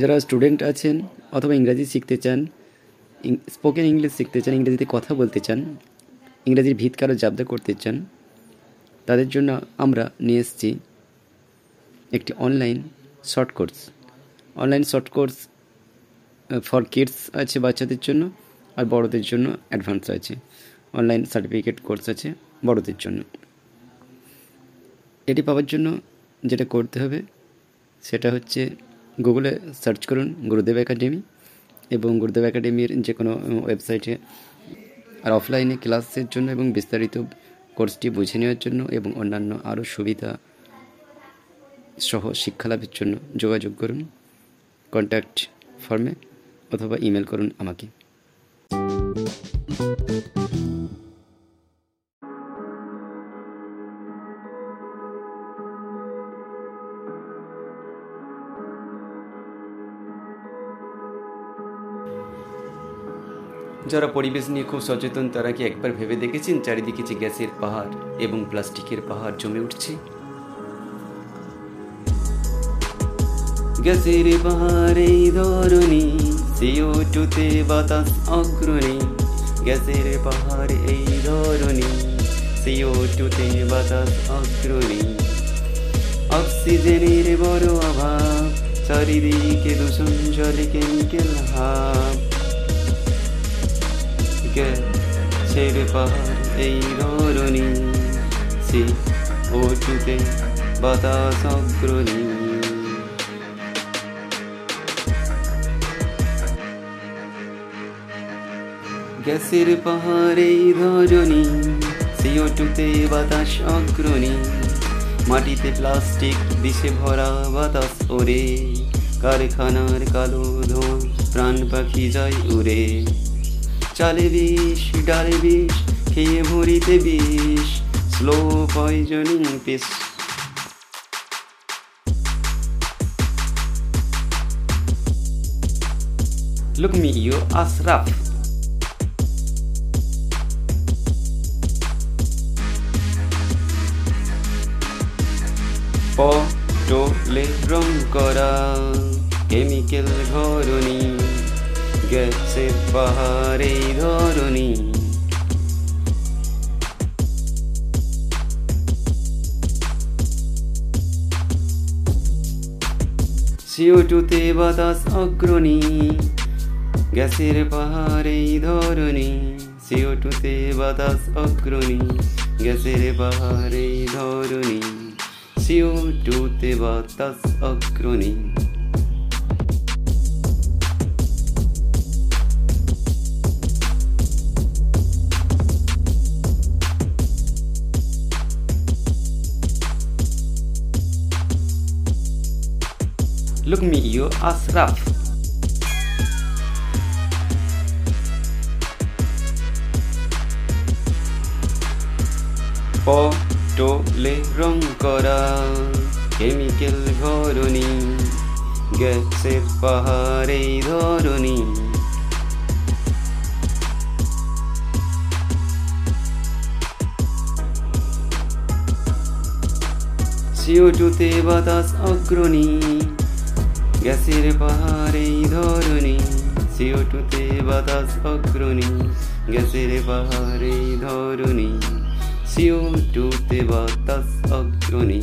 যারা স্টুডেন্ট আছেন অথবা ইংরাজি শিখতে চান স্পোকেন ইংলিশ শিখতে চান, ইংরেজিতে কথা বলতে চান, ইংরেজির ভিত কারও জাবদা করতে চান, তাদের জন্য আমরা নিয়ে এসেছি একটি online short course online short course for kids আছে, বাচ্চাদের জন্য, আর বড়দের জন্য অ্যাডভান্স আছে। অনলাইন সার্টিফিকেট কোর্স আছে, বড়দের জন্য। এটি পাওয়ার জন্য যেটা করতে হবে, সেটা হচ্ছে গুগলে সার্চ করুন গুরুদেব একাডেমি এবং গুরুদেব একাডেমির যে কোনো ওয়েবসাইটে আর অফলাইনে ক্লাসের জন্য এবং বিস্তারিত কোর্সটি বুঝে নেওয়ার জন্য এবং অন্যান্য আরও সুবিধা সহ শিক্ষালাভের জন্য যোগাযোগ করুন কন্ট্যাক্ট ফর্মে অথবা ইমেল করুন আমাকে। যারা পরিবেশ নিয়ে খুব সচেতন, তারা কি একবার ভেবে দেখেছেন চারিদিকে যে গ্যাসের পাহাড় এবং প্লাস্টিকের পাহাড় জমে উঠছে? গ্যাসের পাহাড় এই ধরনী সিও টুতে বাতাস অগ্রণী। গ্যাসের পাহাড় এই ধরনী সিও টুতে বাতাস অগ্রণী। অক্সিজেনের বড় অভাব, চারিদিকে দূষণ, জলে কেমিক্যাল হাব। গ্যাসের পাহাড় এই ধরনী সি ও টুতে বাতাস অগ্রণী। গ্যাসের পাহাড় এই ধরনী সিও টুতে বাতাস অগ্রণী। মাটিতে প্লাস্টিক দিশে ভরা বাতাস ওরে। কারখানার কালো ধোঁয়া প্রাণ পাখি যায় উড়ে। চালে বিষ ডালে বিষ খেয়ে ভরিতে বিষ স্লো পয়জনিং পিস Look me, you Asraf. পটলে রং করা কেমিক্যাল ঘরণী গ্যাসের পাহাড়ে ধরণী। সিও টুতে বাতাস অগ্রণী, গ্যাসের পাহাড়ে ধরণী। সিও টুতে বাতাস অগ্রণী, গ্যাসের পাহাড়ে ধরণী। সিও টুতে বাতাস অগ্রণী। Look me, you Asraf. পটলে রং করা কেমিক্যাল ঘরণী গ্যাসের পাহাড়ে ধরণী সিও টুতে বাতাস অগ্রণী গ্যাসের পাহাড়ে ধরণী সিও বাতাস অগ্রণী গ্যাসের পাহাড়ে ধরণী সিও টুতে বাতাস অগ্রণী